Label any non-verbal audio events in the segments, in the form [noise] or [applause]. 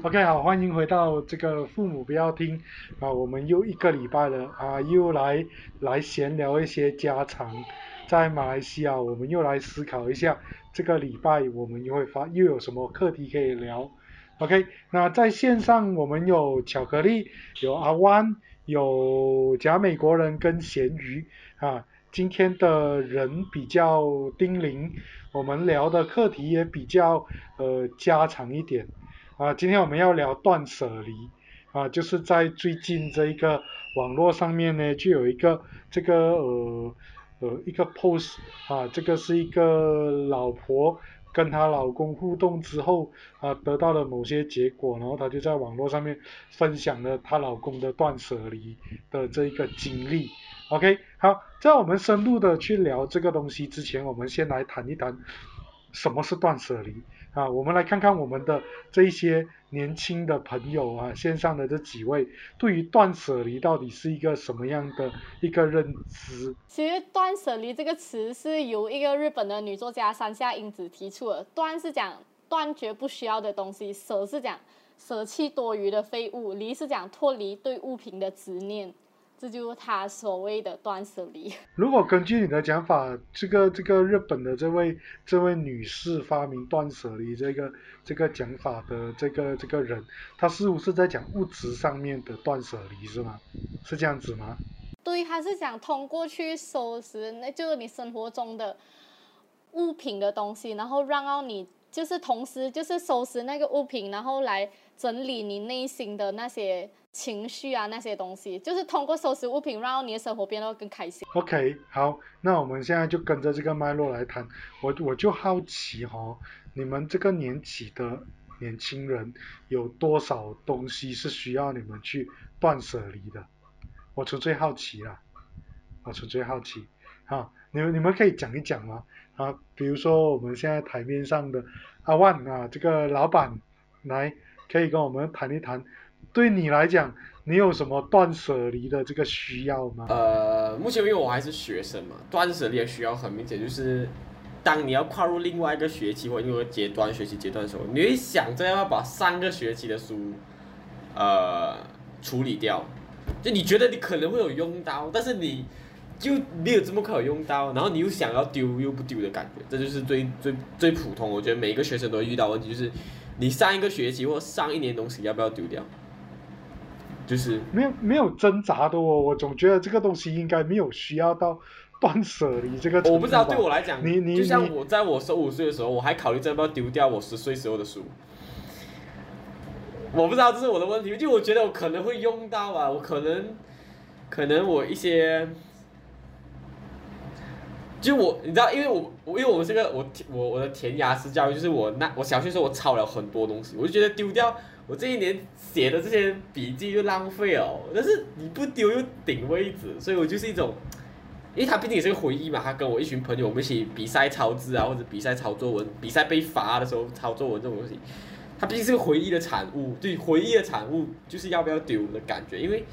OK，好，欢迎回到这个父母不要听啊，我们又一个礼拜了啊，又来来闲聊一些家常。在马来西亚，我们又来思考一下，这个礼拜我们又会发又有什么课题可以聊。OK，那在线上我们有巧克力，有阿湾，有假美国人跟咸鱼啊。今天的人比较丁零，我们聊的课题也比较呃家常一点啊。今天我们要聊断舍离啊，就是在最近这一个网络上面呢，就有一个这个呃呃一个 post 啊，这个是一个老婆跟她老公互动之后啊，得到了某些结果，然后她就在网络上面分享了她老公的断舍离的这一个经历。OK，好，在我们深入的去聊这个东西之前，我们先来谈一谈什么是断舍离啊。我们来看看我们的这一些年轻的朋友啊，线上的这几位，对于断舍离到底是一个什么样的一个认知？其实断舍离这个词是由一个日本的女作家山下英子提出的。断是讲断绝不需要的东西，舍是讲舍弃多余的废物，离是讲脱离对物品的执念。这就是他所谓的断舍离。[laughs] 如果根据你的讲法，这个这个日本的这位这位女士发明断舍离这个这个讲法的这个这个人，她似乎是在讲物质上面的断舍离，是吗？是这样子吗？对，他是想通过去收拾，那就是你生活中的物品的东西，然后让到你就是同时就是收拾那个物品，然后来整理你内心的那些。情绪啊，那些东西，就是通过收拾物品，让你的生活变得更开心。OK，好，那我们现在就跟着这个脉络来谈。我我就好奇哈，你们这个年纪的年轻人，有多少东西是需要你们去断舍离的？我纯粹好奇啦，我纯粹好奇。好，你们你们可以讲一讲吗？啊，比如说我们现在台面上的阿万啊，这个老板来，可以跟我们谈一谈。对你来讲，你有什么断舍离的这个需要吗？呃，目前因为我还是学生嘛，断舍离的需要很明显就是，当你要跨入另外一个学期或另一个阶段学习阶段的时候，你会想着要把上个学期的书，呃，处理掉。就你觉得你可能会有用到，但是你就没有这么快有用到，然后你又想要丢又不丢的感觉，这就是最最最普通。我觉得每一个学生都会遇到问题，就是你上一个学期或上一年东西要不要丢掉？就是没有没有挣扎的哦，我总觉得这个东西应该没有需要到断舍离这个。我不知道对我来讲，你你就像我在我十五岁的时候，我还考虑要不要丢掉我十岁时候的书。我不知道这是我的问题，就我觉得我可能会用到啊，我可能可能我一些，就我你知道，因为我我因为我们这个我我我的填鸭式教育，就是我那我小学时候我抄了很多东西，我就觉得丢掉。我这一年写的这些笔记就浪费了，但是你不丢又顶位置，所以我就是一种，因为他毕竟也是个回忆嘛。他跟我一群朋友，我们一起比赛抄字啊，或者比赛抄作文，比赛被罚的时候抄作文这种东西，它毕竟是个回忆的产物。对，回忆的产物就是要不要丢的感觉，因为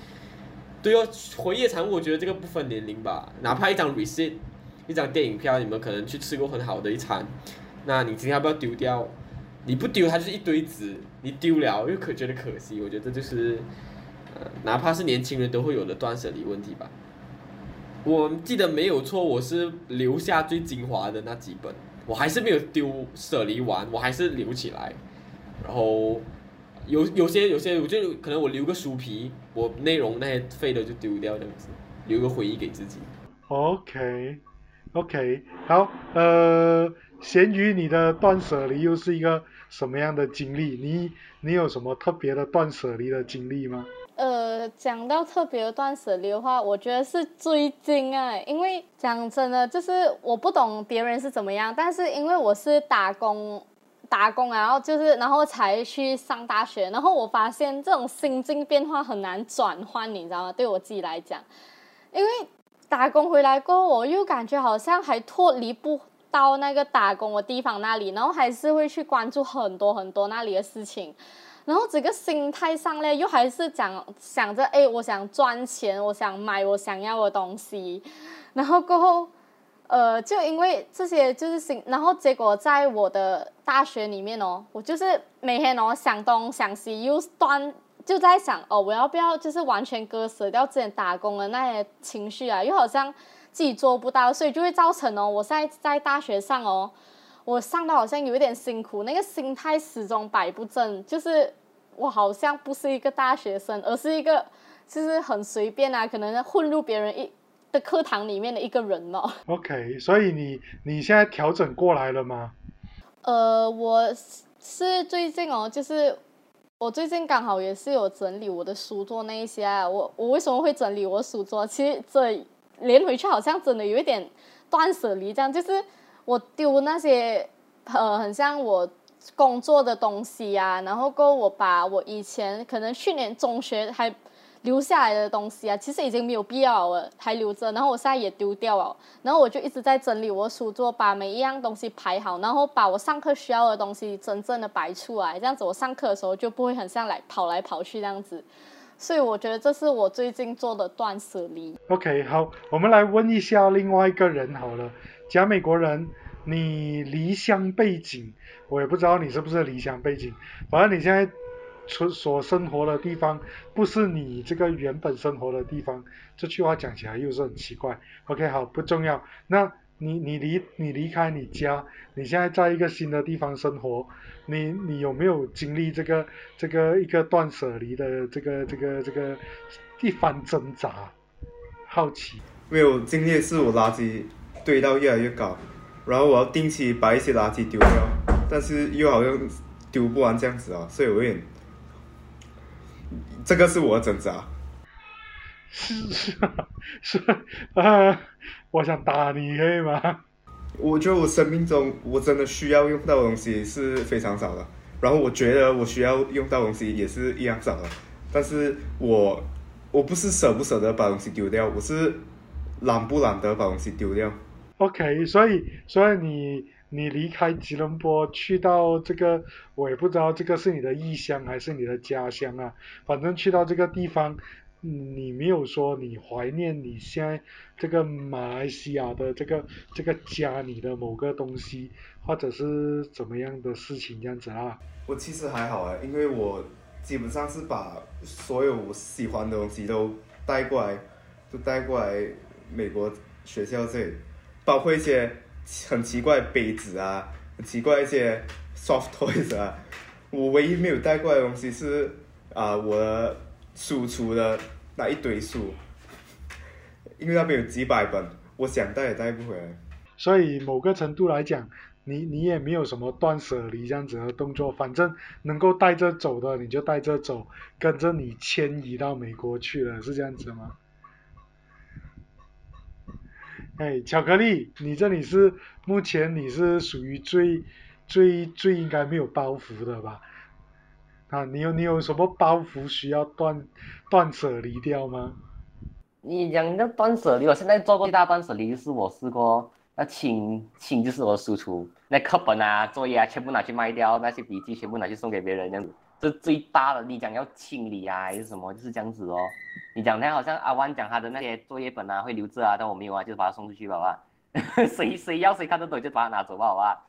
对哦，回忆的产物，我觉得这个不分年龄吧。哪怕一张 receipt，一张电影票，你们可能去吃过很好的一餐，那你今天要不要丢掉？你不丢，它就是一堆纸。你丢了又可觉得可惜，我觉得这就是，呃，哪怕是年轻人都会有的断舍离问题吧。我记得没有错，我是留下最精华的那几本，我还是没有丢舍离完，我还是留起来。然后有有些有些，我就可能我留个书皮，我内容那些废的就丢掉这样子，留个回忆给自己。OK OK，好，呃，咸鱼，你的断舍离又是一个。什么样的经历？你你有什么特别的断舍离的经历吗？呃，讲到特别的断舍离的话，我觉得是最近啊，因为讲真的，就是我不懂别人是怎么样，但是因为我是打工打工，然后就是然后才去上大学，然后我发现这种心境变化很难转换，你知道吗？对我自己来讲，因为打工回来过后，我又感觉好像还脱离不。到那个打工的地方那里，然后还是会去关注很多很多那里的事情，然后整个心态上嘞，又还是讲想着，哎，我想赚钱，我想买我想要的东西，然后过后，呃，就因为这些就是心，然后结果在我的大学里面哦，我就是每天哦想东想西，又断就在想哦，我要不要就是完全割舍掉之前打工的那些情绪啊？又好像自己做不到，所以就会造成哦，我现在在大学上哦，我上的好像有一点辛苦，那个心态始终摆不正，就是我好像不是一个大学生，而是一个就是很随便啊，可能混入别人一。的课堂里面的一个人哦。OK，所以你你现在调整过来了吗？呃，我是最近哦，就是我最近刚好也是有整理我的书桌那一些啊。我我为什么会整理我书桌？其实这连回去好像真的有一点断舍离，这样就是我丢那些呃很像我工作的东西呀，然后过我把我以前可能去年中学还。留下来的东西啊，其实已经没有必要了，还留着。然后我现在也丢掉了。然后我就一直在整理我的书桌，把每一样东西排好，然后把我上课需要的东西真正的摆出来。这样子，我上课的时候就不会很像来跑来跑去这样子。所以我觉得这是我最近做的断舍离。OK，好，我们来问一下另外一个人好了，假美国人，你离乡背景，我也不知道你是不是离乡背景，反正你现在。所所生活的地方不是你这个原本生活的地方，这句话讲起来又是很奇怪。OK，好，不重要。那你你离你离开你家，你现在在一个新的地方生活，你你有没有经历这个这个一个断舍离的这个这个这个一番挣扎？好奇。没有经历是我垃圾堆到越来越高，然后我要定期把一些垃圾丢掉，但是又好像丢不完这样子啊，所以我有点。这个是我的挣扎。[laughs] 是是是啊，我想打你可以吗？我觉得我生命中我真的需要用到的东西是非常少的，然后我觉得我需要用到东西也是一样少的，但是我我不是舍不舍得把东西丢掉，我是懒不懒得把东西丢掉。OK，所以所以你。你离开吉隆坡去到这个，我也不知道这个是你的异乡还是你的家乡啊。反正去到这个地方，你没有说你怀念你现在这个马来西亚的这个这个家里的某个东西，或者是怎么样的事情这样子啊？我其实还好啊，因为我基本上是把所有我喜欢的东西都带过来，都带过来美国学校这里，包括一些。很奇怪杯子啊，很奇怪一些 soft toys 啊，我唯一没有带过来的东西是啊我的书橱的那一堆书，因为那边有几百本，我想带也带不回来。所以某个程度来讲，你你也没有什么断舍离这样子的动作，反正能够带着走的你就带着走，跟着你迁移到美国去了，是这样子吗？哎，巧克力，你这里是目前你是属于最最最应该没有包袱的吧？啊，你有你有什么包袱需要断断舍离掉吗？你讲那断舍离，我现在做过最大断舍离就是我试过那清清，就是我输出，那课本啊、作业啊，全部拿去卖掉，那些笔记全部拿去送给别人这样子。这最大的，你讲要清理啊，还是什么，就是这样子哦。你讲他好像阿万讲他的那些作业本啊会留着啊，但我没有啊，就把它送出去吧，好吧？[laughs] 谁谁要谁看得懂就把它拿走吧，好吧？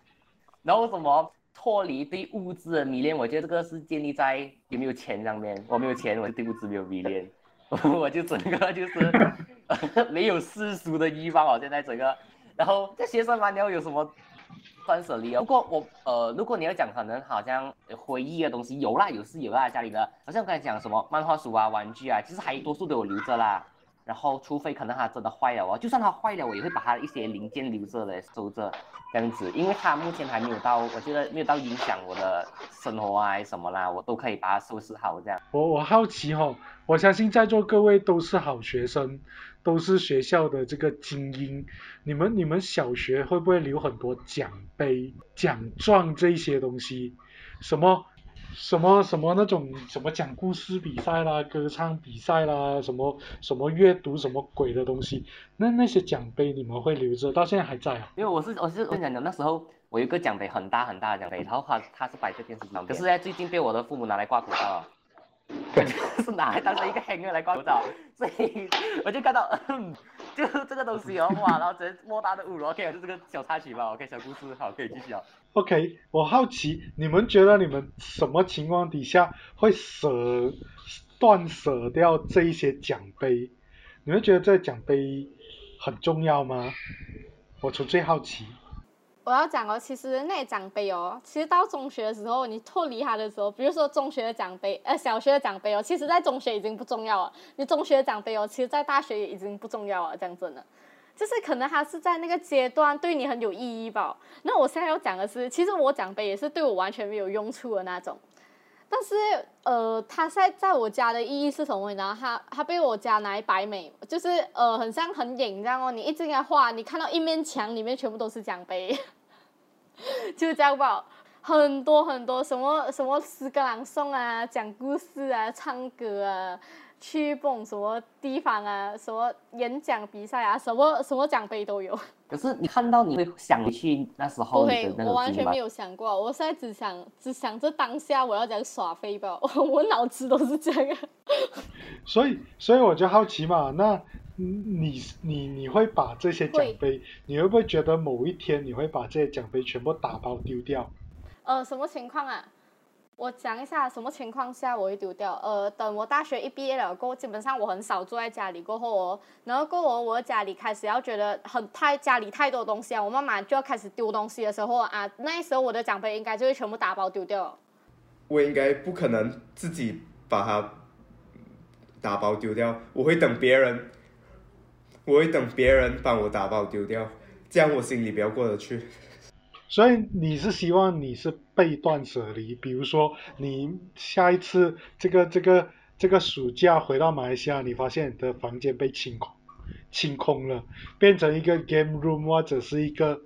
然后什么脱离对物质的迷恋，我觉得这个是建立在有没有钱上面。我没有钱，我对物质没有迷恋，[laughs] 我就整个就是 [laughs] 没有世俗的欲望哦。现在整个，然后在学生嘛，你要有什么？断舍离哦。不过我呃，如果你要讲可能好像回忆的东西有啦，有是有啦，家里的，好像刚才讲什么漫画书啊、玩具啊，其实还多数都有留着啦。然后除非可能它真的坏了哦，就算它坏了，我也会把它一些零件留着来收着，这样子，因为它目前还没有到，我觉得没有到影响我的生活啊什么啦，我都可以把它收拾好这样。我我好奇哈，我相信在座各位都是好学生。都是学校的这个精英，你们你们小学会不会留很多奖杯、奖状这些东西？什么什么什么那种什么讲故事比赛啦、歌唱比赛啦、什么什么阅读什么鬼的东西？那那些奖杯你们会留着？到现在还在啊？因为我是我是跟你讲的，那时候我有个奖杯很大很大的奖杯，然后它它是摆在电视上，可是在最近被我的父母拿来挂口罩了。[laughs] 我就是拿来当成一个 hanger 来挂口罩，所以我就看到，嗯，就这个东西哦，哇，[laughs] 然后直接莫大的侮辱，OK，就这个小插曲吧，OK，小故事，好，可以继续啊。OK，我好奇你们觉得你们什么情况底下会舍断舍掉这一些奖杯？你们觉得这奖杯很重要吗？我纯粹好奇。我要讲哦，其实那些奖杯哦，其实到中学的时候，你脱离他的时候，比如说中学的奖杯，呃，小学的奖杯哦，其实在中学已经不重要了。你中学的奖杯哦，其实在大学也已经不重要了。讲真的，就是可能他是在那个阶段对你很有意义吧。那我现在要讲的是，其实我奖杯也是对我完全没有用处的那种。但是呃，它在在我家的意义是什么？你知道，它它被我家拿来摆美，就是呃，很像很影这样哦。你一进来画，你看到一面墙里面全部都是奖杯。[laughs] 就这样吧，很多很多什么什么诗歌朗诵啊，讲故事啊，唱歌啊，去蹦什么地方啊，什么演讲比赛啊，什么什么奖杯都有。[laughs] 可是你看到你会想回去那时候你会的，那种经历吗我完全没？有想过，我现在只想只想着当下我要讲耍飞吧，[laughs] 我脑子都是这样。[laughs] 所以，所以我就好奇嘛，那你你你会把这些奖会杯，你会不会觉得某一天你会把这些奖杯全部打包丢掉？呃，什么情况啊？我讲一下什么情况下我会丢掉。呃，等我大学一毕业了过后，基本上我很少坐在家里过后哦，然后过后我家里开始要觉得很太家里太多东西啊，我妈妈就要开始丢东西的时候啊，那时候我的奖杯应该就会全部打包丢掉。我应该不可能自己把它打包丢掉，我会等别人，我会等别人帮我打包丢掉，这样我心里比较过得去。所以你是希望你是被断舍离，比如说你下一次这个这个这个暑假回到马来西亚，你发现你的房间被清空，清空了，变成一个 game room 或者是一个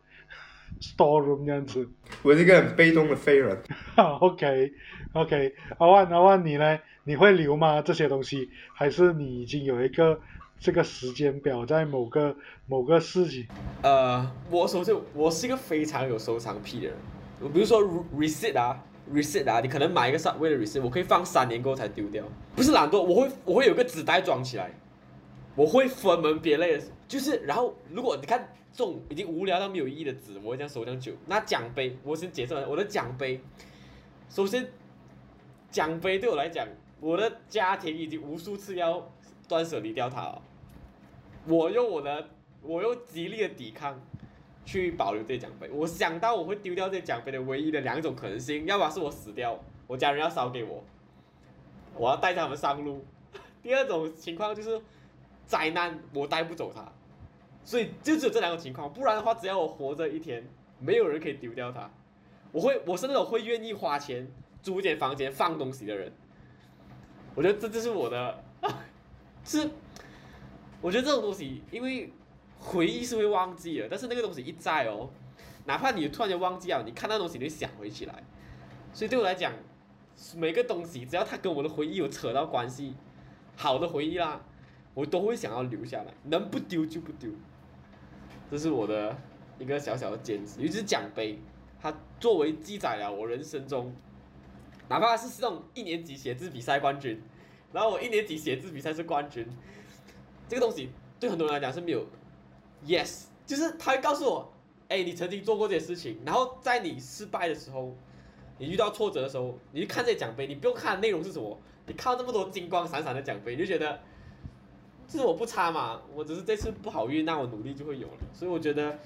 store room 这样子。我是一个很被动的废人，哈，[laughs] OK OK，阿万阿万你呢？你会留吗？这些东西，还是你已经有一个这个时间表，在某个某个事情？呃，我首先我是一个非常有收藏癖的人，我比如说 receipt 啊，receipt 啊，你可能买一个 Subway 的 receipt，我可以放三年过才丢掉，不是懒惰，我会我会有个纸袋装起来，我会分门别类的，就是然后如果你看这种已经无聊到没有意义的纸，我会这样收藏久。那奖杯，我先解释完我的奖杯，首先奖杯对我来讲，我的家庭已经无数次要断舍离掉它了。我用我的，我用极力的抵抗去保留这奖杯。我想到我会丢掉这奖杯的唯一的两种可能性，要么是我死掉，我家人要烧给我，我要带着他们上路；[laughs] 第二种情况就是灾难，我带不走它。所以就只有这两种情况，不然的话，只要我活着一天，没有人可以丢掉它。我会，我是那种会愿意花钱租一间房间放东西的人。我觉得这就是我的，[laughs] 是我觉得这种东西，因为回忆是会忘记的，但是那个东西一在哦，哪怕你突然间忘记了，你看到东西你会想回起来。所以对我来讲，每个东西只要它跟我的回忆有扯到关系，好的回忆啦，我都会想要留下来，能不丢就不丢。这是我的一个小小的坚持，尤其是奖杯，它作为记载了我人生中，哪怕是这种一年级写字比赛冠军，然后我一年级写字比赛是冠军，这个东西对很多人来讲是没有 yes，就是他会告诉我，哎，你曾经做过这些事情，然后在你失败的时候，你遇到挫折的时候，你去看这些奖杯，你不用看内容是什么，你看到这么多金光闪闪的奖杯，你就觉得，这是我不差嘛，我只是这次不好运，那我努力就会有了。所以我觉得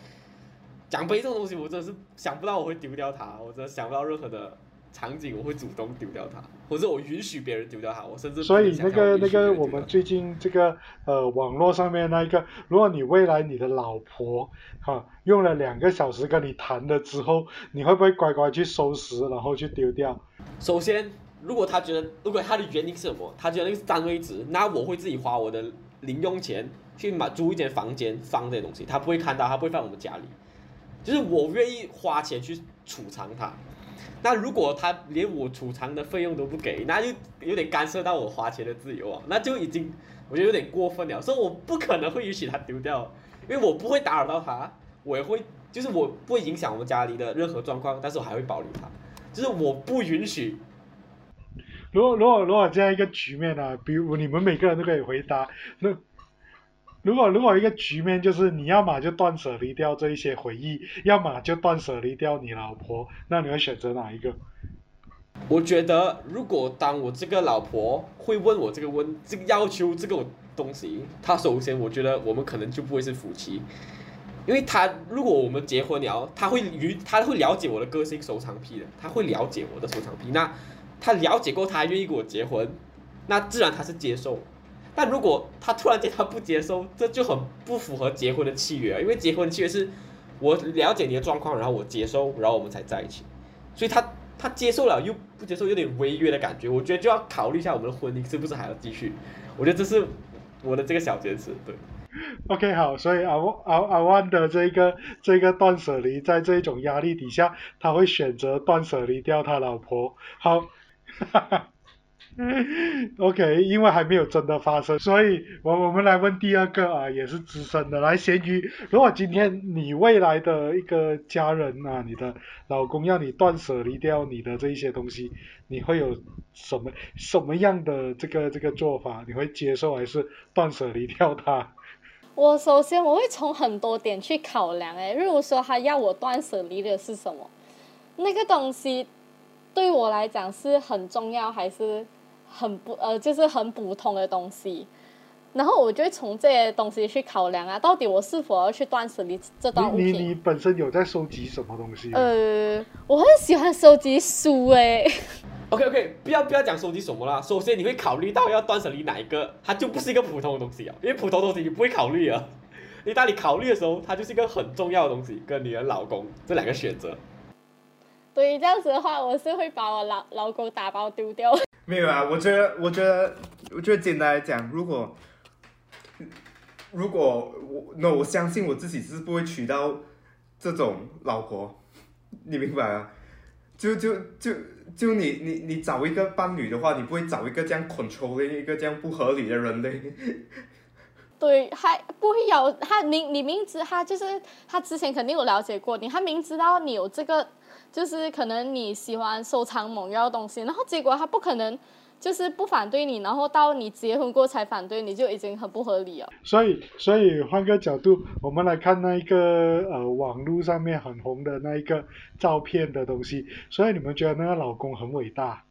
奖杯这种东西，我真的是想不到我会丢掉它，我真的想不到任何的场景我会主动丢掉它，或者我允许别人丢掉它，我甚至所以那个那个我们最近这个呃网络上面那一个，如果你未来你的老婆哈、用了两个小时跟你谈了之后，你会不会乖乖去收拾，然后去丢掉？首先，如果他觉得，如果他的原因是什么，他觉得那个是占位置，那我会自己花我的零用钱去买租一间房间放这些东西，他不会看到，他不会放我们家里，就是我愿意花钱去储藏它。那如果他连我储藏的费用都不给，那就有点干涉到我花钱的自由啊，那就已经我觉得有点过分了，所以我不可能会允许他丢掉，因为我不会打扰到他，我也会就是我不会影响我们家里的任何状况，但是我还会保留它，就是我不允许。如果如果如果这样一个局面啊，比如你们每个人都可以回答，那如果如果一个局面就是你要么就断舍离掉这一些回忆，要么就断舍离掉你老婆，那你会选择哪一个？我觉得，如果当我这个老婆会问我这个问这个要求这个东西，她首先我觉得我们可能就不会是夫妻，因为她如果我们结婚了，她会与她会了解我的个性收藏癖的，她会了解我的收藏癖，那她了解过，她愿意跟我结婚，那自然她是接受。但如果他突然间他不接受，这就很不符合结婚的契约啊，因为结婚契约是我了解你的状况，然后我接受，然后我们才在一起，所以他。他接受了又不接受，有点违约的感觉。我觉得就要考虑一下我们的婚姻是不是还要继续。我觉得这是我的这个小坚持。对，OK，好，所以阿阿阿万的这个这个断舍离，在这一种压力底下，他会选择断舍离掉他老婆。好，哈哈。[laughs] OK，因为还没有真的发生，所以我我们来问第二个啊，也是资深的来咸鱼。如果今天你未来的一个家人啊，你的老公要你断舍离掉你的这一些东西，你会有什么什么样的这个这个做法？你会接受还是断舍离掉他？[laughs] 我首先我会从很多点去考量，哎，例如说他要我断舍离的是什么，那个东西对我来讲是很重要还是？很不呃，就是很普通的东西，然后我就会从这些东西去考量啊，到底我是否要去断舍离这段物品。你你本身有在收集什么东西？呃，我很喜欢收集书诶。[laughs] OK OK，不要不要讲收集什么啦。首先你会考虑到要断舍离哪一个，它就不是一个普通的东西啊，因为普通东西你不会考虑啊。你当你考虑的时候，它就是一个很重要的东西，跟你的老公这两个选择。对，这样子的话，我是会把我老老公打包丢掉。没有啊，我觉得，我觉得，我觉得简单来讲，如果，如果我那我相信我自己是不会娶到这种老婆，你明白啊？就就就就你你你找一个伴侣的话，你不会找一个这样 control 的一个这样不合理的人类。对，还不会有他明你明知他就是他之前肯定有了解过你，他明知道你有这个。就是可能你喜欢收藏某样东西，然后结果他不可能就是不反对你，然后到你结婚过才反对，你就已经很不合理了。所以，所以换个角度，我们来看那一个呃网络上面很红的那一个照片的东西。所以你们觉得那个老公很伟大，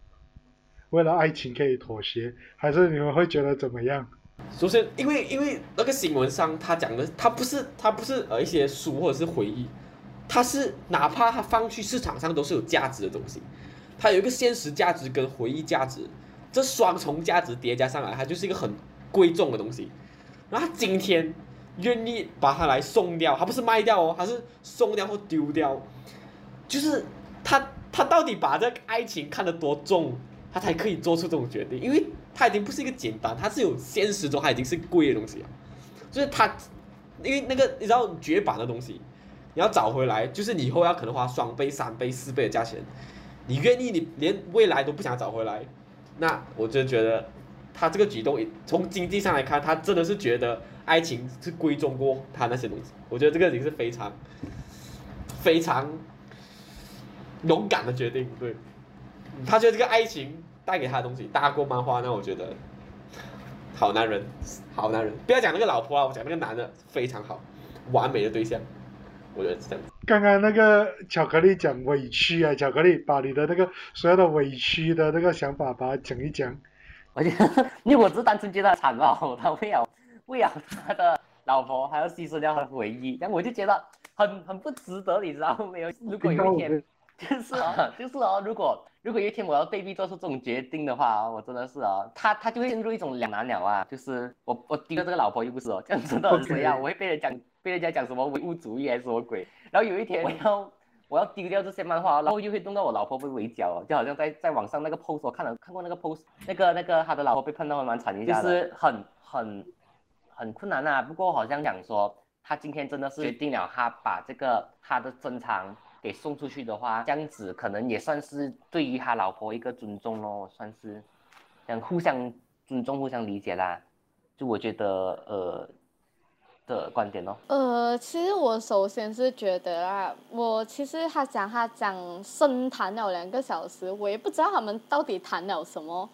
为了爱情可以妥协，还是你们会觉得怎么样？首先，因为因为那个新闻上他讲的，他不是他不是呃一些书或者是回忆。它是哪怕它放去市场上都是有价值的东西，它有一个现实价值跟回忆价值，这双重价值叠加上来，它就是一个很贵重的东西。然后今天愿意把它来送掉，他不是卖掉哦，他是送掉或丢掉，就是他他到底把这爱情看得多重，他才可以做出这种决定，因为他已经不是一个简单，他是有现实中他已经是贵的东西了，所以他因为那个你知道绝版的东西。你要找回来，就是你以后要可能花双倍、三倍、四倍的价钱，你愿意？你连未来都不想找回来，那我就觉得他这个举动，从经济上来看，他真的是觉得爱情是贵重过他那些东西。我觉得这个已经是非常非常勇敢的决定。对，他觉得这个爱情带给他的东西大过漫画，那我觉得好男人，好男人。不要讲那个老婆啊，我讲那个男的非常好，完美的对象。我觉得是这样。刚刚那个巧克力讲委屈啊，巧克力把你的那个所有的委屈的那个想法把它讲一讲。而且，因为我只是单纯觉得惨哦，他为了为了他的老婆还要牺牲掉他的回忆，然后我就觉得很很不值得，你知道没有？如果有一天，[laughs] 就是啊，就是哦，如果如果有一天我要被逼做出这种决定的话，我真的是啊，他他就会陷入一种两难了啊，就是我我丢了这个老婆又不是哦，这样子到底怎样？我会被人讲。被人家讲什么唯物主义还是什么鬼？然后有一天我要我要丢掉这些漫画，然后又会弄到我老婆被围剿，就好像在在网上那个 post 我看了看过那个 post，那个那个他的老婆被碰到蛮惨一下就是很很很困难啊。不过好像讲说他今天真的是决定了，他把这个他的珍藏给送出去的话，这样子可能也算是对于他老婆一个尊重咯，算是想互相尊重、互相理解啦。就我觉得呃。的观点哦。呃，其实我首先是觉得啊，我其实他讲他讲深谈了两个小时，我也不知道他们到底谈了什么。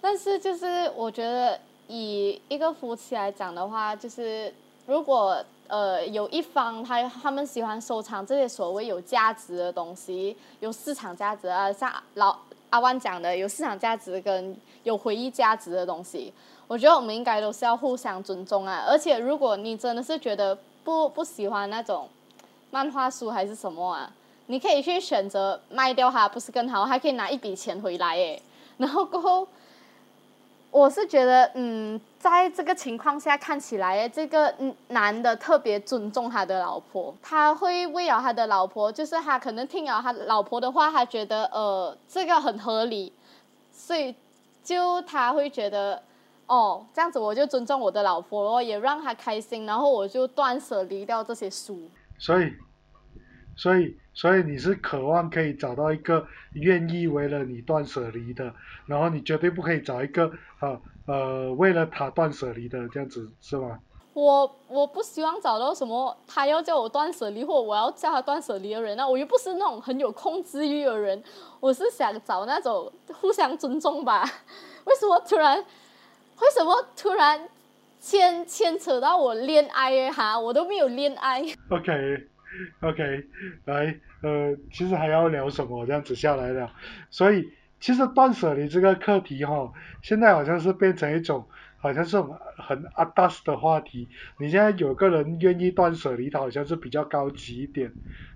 但是就是我觉得以一个夫妻来讲的话，就是如果呃有一方他他们喜欢收藏这些所谓有价值的东西，有市场价值啊，像老阿万讲的有市场价值跟有回忆价值的东西。我觉得我们应该都是要互相尊重啊，而且如果你真的是觉得不不喜欢那种漫画书还是什么啊，你可以去选择卖掉它，不是更好，还可以拿一笔钱回来诶。[laughs] 然后过后，我是觉得，嗯，在这个情况下看起来，这个男的特别尊重他的老婆，他会为了他的老婆，就是他可能听了他老婆的话，他觉得呃这个很合理，所以就他会觉得。哦，这样子我就尊重我的老婆咯，也让她开心，然后我就断舍离掉这些书。所以，所以，所以你是渴望可以找到一个愿意为了你断舍离的，然后你绝对不可以找一个啊呃为了他断舍离的这样子是吗？我我不希望找到什么他要叫我断舍离或我要叫他断舍离的人啊，我又不是那种很有控制欲的人，我是想找那种互相尊重吧。为什么突然？为什么突然牵牵扯到我恋爱哈？我都没有恋爱。OK，OK，来，呃，其实还要聊什么？这样子下来了，所以其实断舍离这个课题哈，现在好像是变成一种好像是很阿达斯的话题。你现在有个人愿意断舍离，他好像是比较高级一点，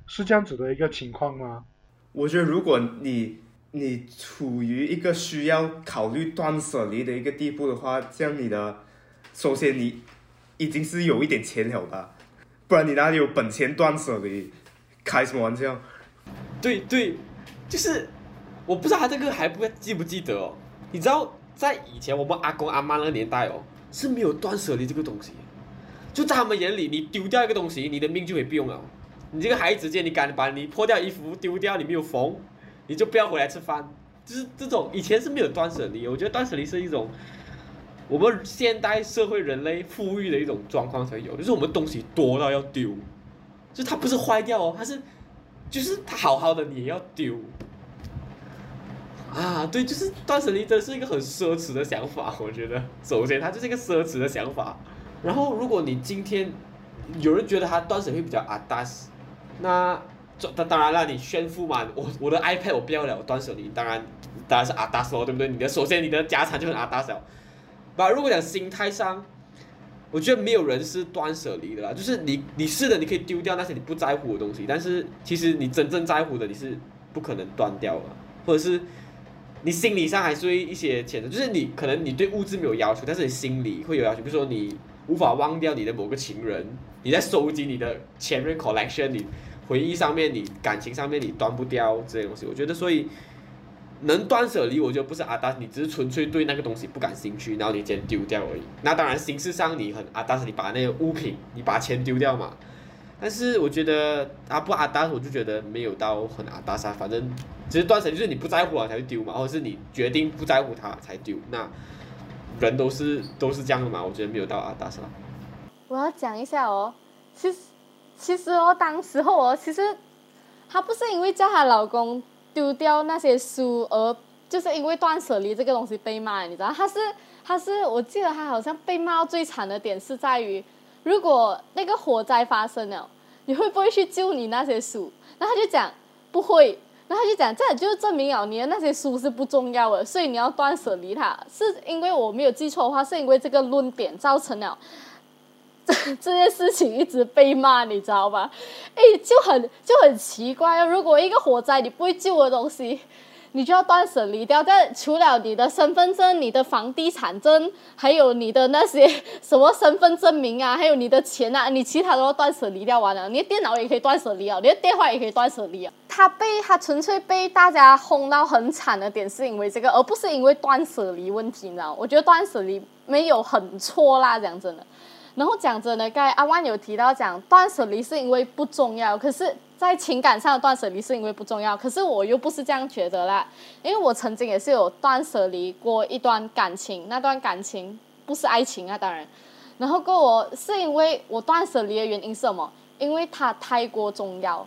是这样子的一个情况吗？我觉得如果你。你处于一个需要考虑断舍离的一个地步的话，这样你的，首先你已经是有一点钱了吧，不然你哪里有本钱断舍离？开什么玩笑？对对，就是我不知道他这个还不记不记得哦？你知道在以前我们阿公阿妈那个年代哦，是没有断舍离这个东西，就在他们眼里，你丢掉一个东西，你的命就没用了。你这个孩子，见你敢把你破掉衣服丢掉，你没有缝。你就不要回来吃饭，就是这种以前是没有断舍离，我觉得断舍离是一种我们现代社会人类富裕的一种状况才有，就是我们东西多到要丢，就它不是坏掉哦，它是就是它好好的你也要丢，啊，对，就是断舍离真的是一个很奢侈的想法，我觉得 [laughs] 首先它就是一个奢侈的想法，然后如果你今天有人觉得他断舍离比较阿达斯，那。当当然了，你炫富嘛，我我的 iPad 我不要了，我断舍离，当然当然是阿达斯哦，对不对？你的首先你的家产就很阿达斯。把如果讲心态上，我觉得没有人是断舍离的啦，就是你你是的，你可以丢掉那些你不在乎的东西，但是其实你真正在乎的你是不可能断掉的，或者是你心理上还是会一些谴责，就是你可能你对物质没有要求，但是你心里会有要求，比如说你无法忘掉你的某个情人，你在收集你的前任 collection，你。回忆上面，你感情上面你断不掉这些东西，我觉得所以能断舍离，我觉得不是阿达，你只是纯粹对那个东西不感兴趣，然后你先丢掉而已。那当然形式上你很阿达，是你把那个物品，你把钱丢掉嘛。但是我觉得阿不阿达，我就觉得没有到很阿达噻。反正其实断舍离就是你不在乎了才会丢嘛，或者是你决定不在乎它才丢。那人都是都是这样的嘛，我觉得没有到阿达噻。我要讲一下哦，其实。其实哦，当时候哦，其实她不是因为叫她老公丢掉那些书，而就是因为断舍离这个东西被骂，你知道？她是她是，我记得她好像被骂最惨的点是在于，如果那个火灾发生了，你会不会去救你那些书？然后她就讲不会，然后他就讲，这就证明了你的那些书是不重要的，所以你要断舍离它。是因为我没有记错的话，是因为这个论点造成了。这 [laughs] 这件事情一直被骂，你知道吧？哎，就很就很奇怪哦。如果一个火灾你不会救的东西，你就要断舍离掉。但除了你的身份证、你的房地产证，还有你的那些 [laughs] 什么身份证明啊，还有你的钱啊，你其他都要断舍离掉完了。你的电脑也可以断舍离啊，你的电话也可以断舍离啊。他被他纯粹被大家轰到很惨的点，是因为这个，而不是因为断舍离问题，你知道？我觉得断舍离没有很错啦，讲真的。然后讲真的，刚才阿万有提到讲断舍离是因为不重要，可是，在情感上的断舍离是因为不重要。可是我又不是这样觉得啦，因为我曾经也是有断舍离过一段感情，那段感情不是爱情啊，当然。然后过我是因为我断舍离的原因是什么？因为它太过重要，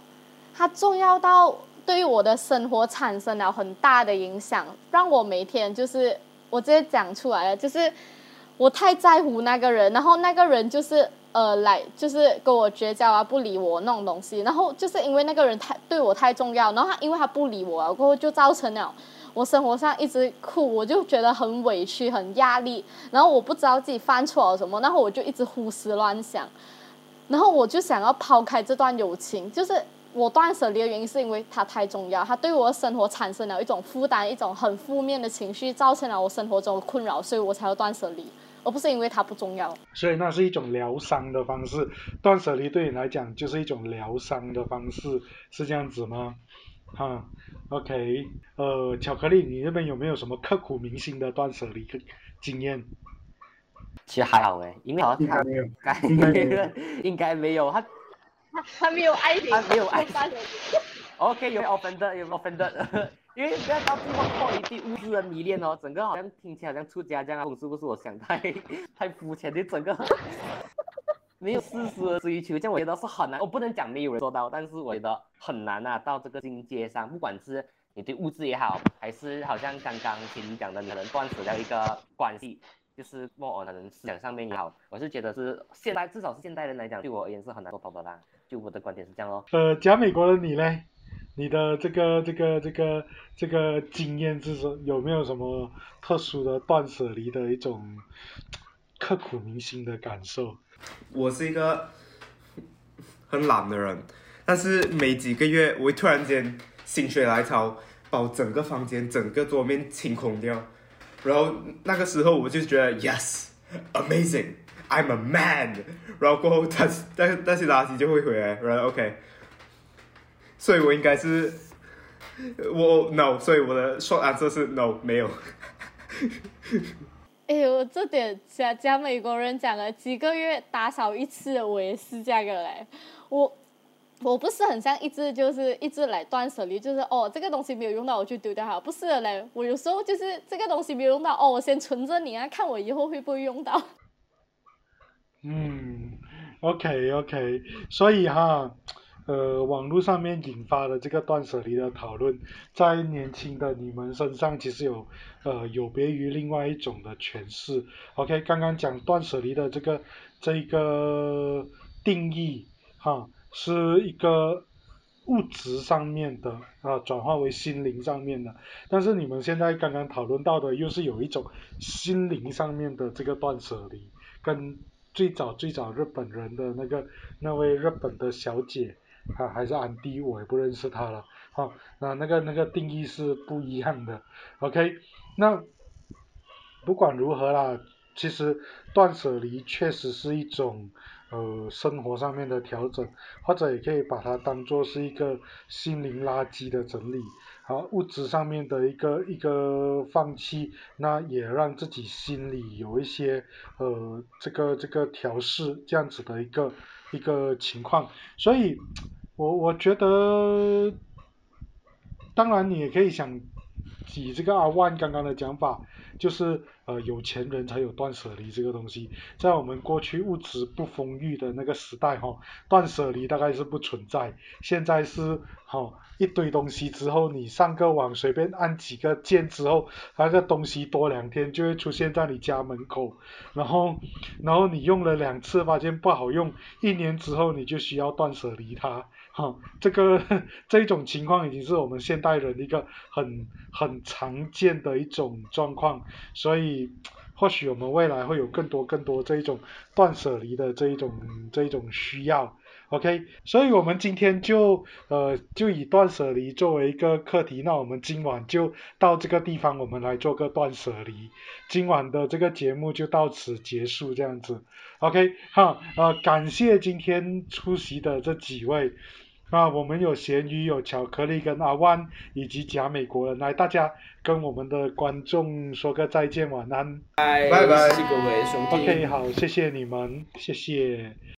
它重要到对于我的生活产生了很大的影响，让我每天就是我直接讲出来了，就是我太在乎那个人，然后那个人就是呃来就是跟我绝交啊，不理我那种东西，然后就是因为那个人太对我太重要，然后他因为他不理我，过后就造成了。我生活上一直哭，我就觉得很委屈、很压力，然后我不知道自己犯错了什么，然后我就一直胡思乱想，然后我就想要抛开这段友情，就是我断舍离的原因是因为它太重要，它对我的生活产生了一种负担，一种很负面的情绪，造成了我生活中的困扰，所以我才要断舍离，而不是因为它不重要。所以那是一种疗伤的方式，断舍离对你来讲就是一种疗伤的方式，是这样子吗？哈，OK，呃，巧克力，你那边有没有什么刻骨铭心的断舍离经验？其实还好诶，因为好像他没有，应该没有，应该没有，他他他没有爱情，他没有爱情。OK，有 offended，有 offended，[laughs] 因为不要到最后破一地物质的迷恋哦，整个好像听起来好像出家这样啊，是不是我想太太肤浅的整个？[laughs] 没有事实的追求，这样我觉得是很难。我不能讲没有人做到，但是我觉得很难啊。到这个境界上，不管是你对物质也好，还是好像刚刚听你讲的，你可能断舍掉一个关系，就是我可能思想上面也好，我是觉得是现代，至少是现代人来讲，对我而言是很难做到的啦。就我的观点是这样哦。呃，假美国的你嘞，你的这个这个这个这个经验是有没有什么特殊的断舍离的一种刻骨铭心的感受？我是一个很懒的人，但是每几个月我会突然间心血来潮，把整个房间、整个桌面清空掉，然后那个时候我就觉得 yes，amazing，I'm a man，然后过后那那那些垃圾就会回来，然后 OK，所以我应该是我 no，所以我的 short answer 是 no，没有。[laughs] 哎呦，这点讲讲美国人讲了几个月打扫一次，我也是这样的嘞。我我不是很像一直就是一直来断舍离，就是哦这个东西没有用到我就丢掉哈，不是的嘞。我有时候就是这个东西没有用到，哦我先存着你啊，看我以后会不会用到。[laughs] 嗯，OK OK，所以哈。呃，网络上面引发的这个断舍离的讨论，在年轻的你们身上其实有呃有别于另外一种的诠释。OK，刚刚讲断舍离的这个这个定义哈，是一个物质上面的啊转化为心灵上面的，但是你们现在刚刚讨论到的又是有一种心灵上面的这个断舍离，跟最早最早日本人的那个那位日本的小姐。啊，还是安迪，我也不认识他了。好，那那个那个定义是不一样的。OK，那不管如何啦，其实断舍离确实是一种呃生活上面的调整，或者也可以把它当做是一个心灵垃圾的整理。好，物质上面的一个一个放弃，那也让自己心里有一些呃这个这个调试这样子的一个一个情况，所以。我我觉得，当然你也可以想以这个阿万刚刚的讲法，就是呃有钱人才有断舍离这个东西，在我们过去物质不丰裕的那个时代哈，断舍离大概是不存在，现在是哈一堆东西之后，你上个网随便按几个键之后，那个东西多两天就会出现在你家门口，然后然后你用了两次发现不好用，一年之后你就需要断舍离它。哈，这个这种情况已经是我们现代人一个很很常见的一种状况，所以或许我们未来会有更多更多这一种断舍离的这一种这一种需要，OK，所以我们今天就呃就以断舍离作为一个课题，那我们今晚就到这个地方，我们来做个断舍离，今晚的这个节目就到此结束，这样子，OK，好，呃，感谢今天出席的这几位。啊，我们有咸鱼，有巧克力，跟阿万，以及假美国人，来，大家跟我们的观众说个再见，晚安，拜拜拜，谢谢各位兄弟。OK，好，谢谢你们，谢谢。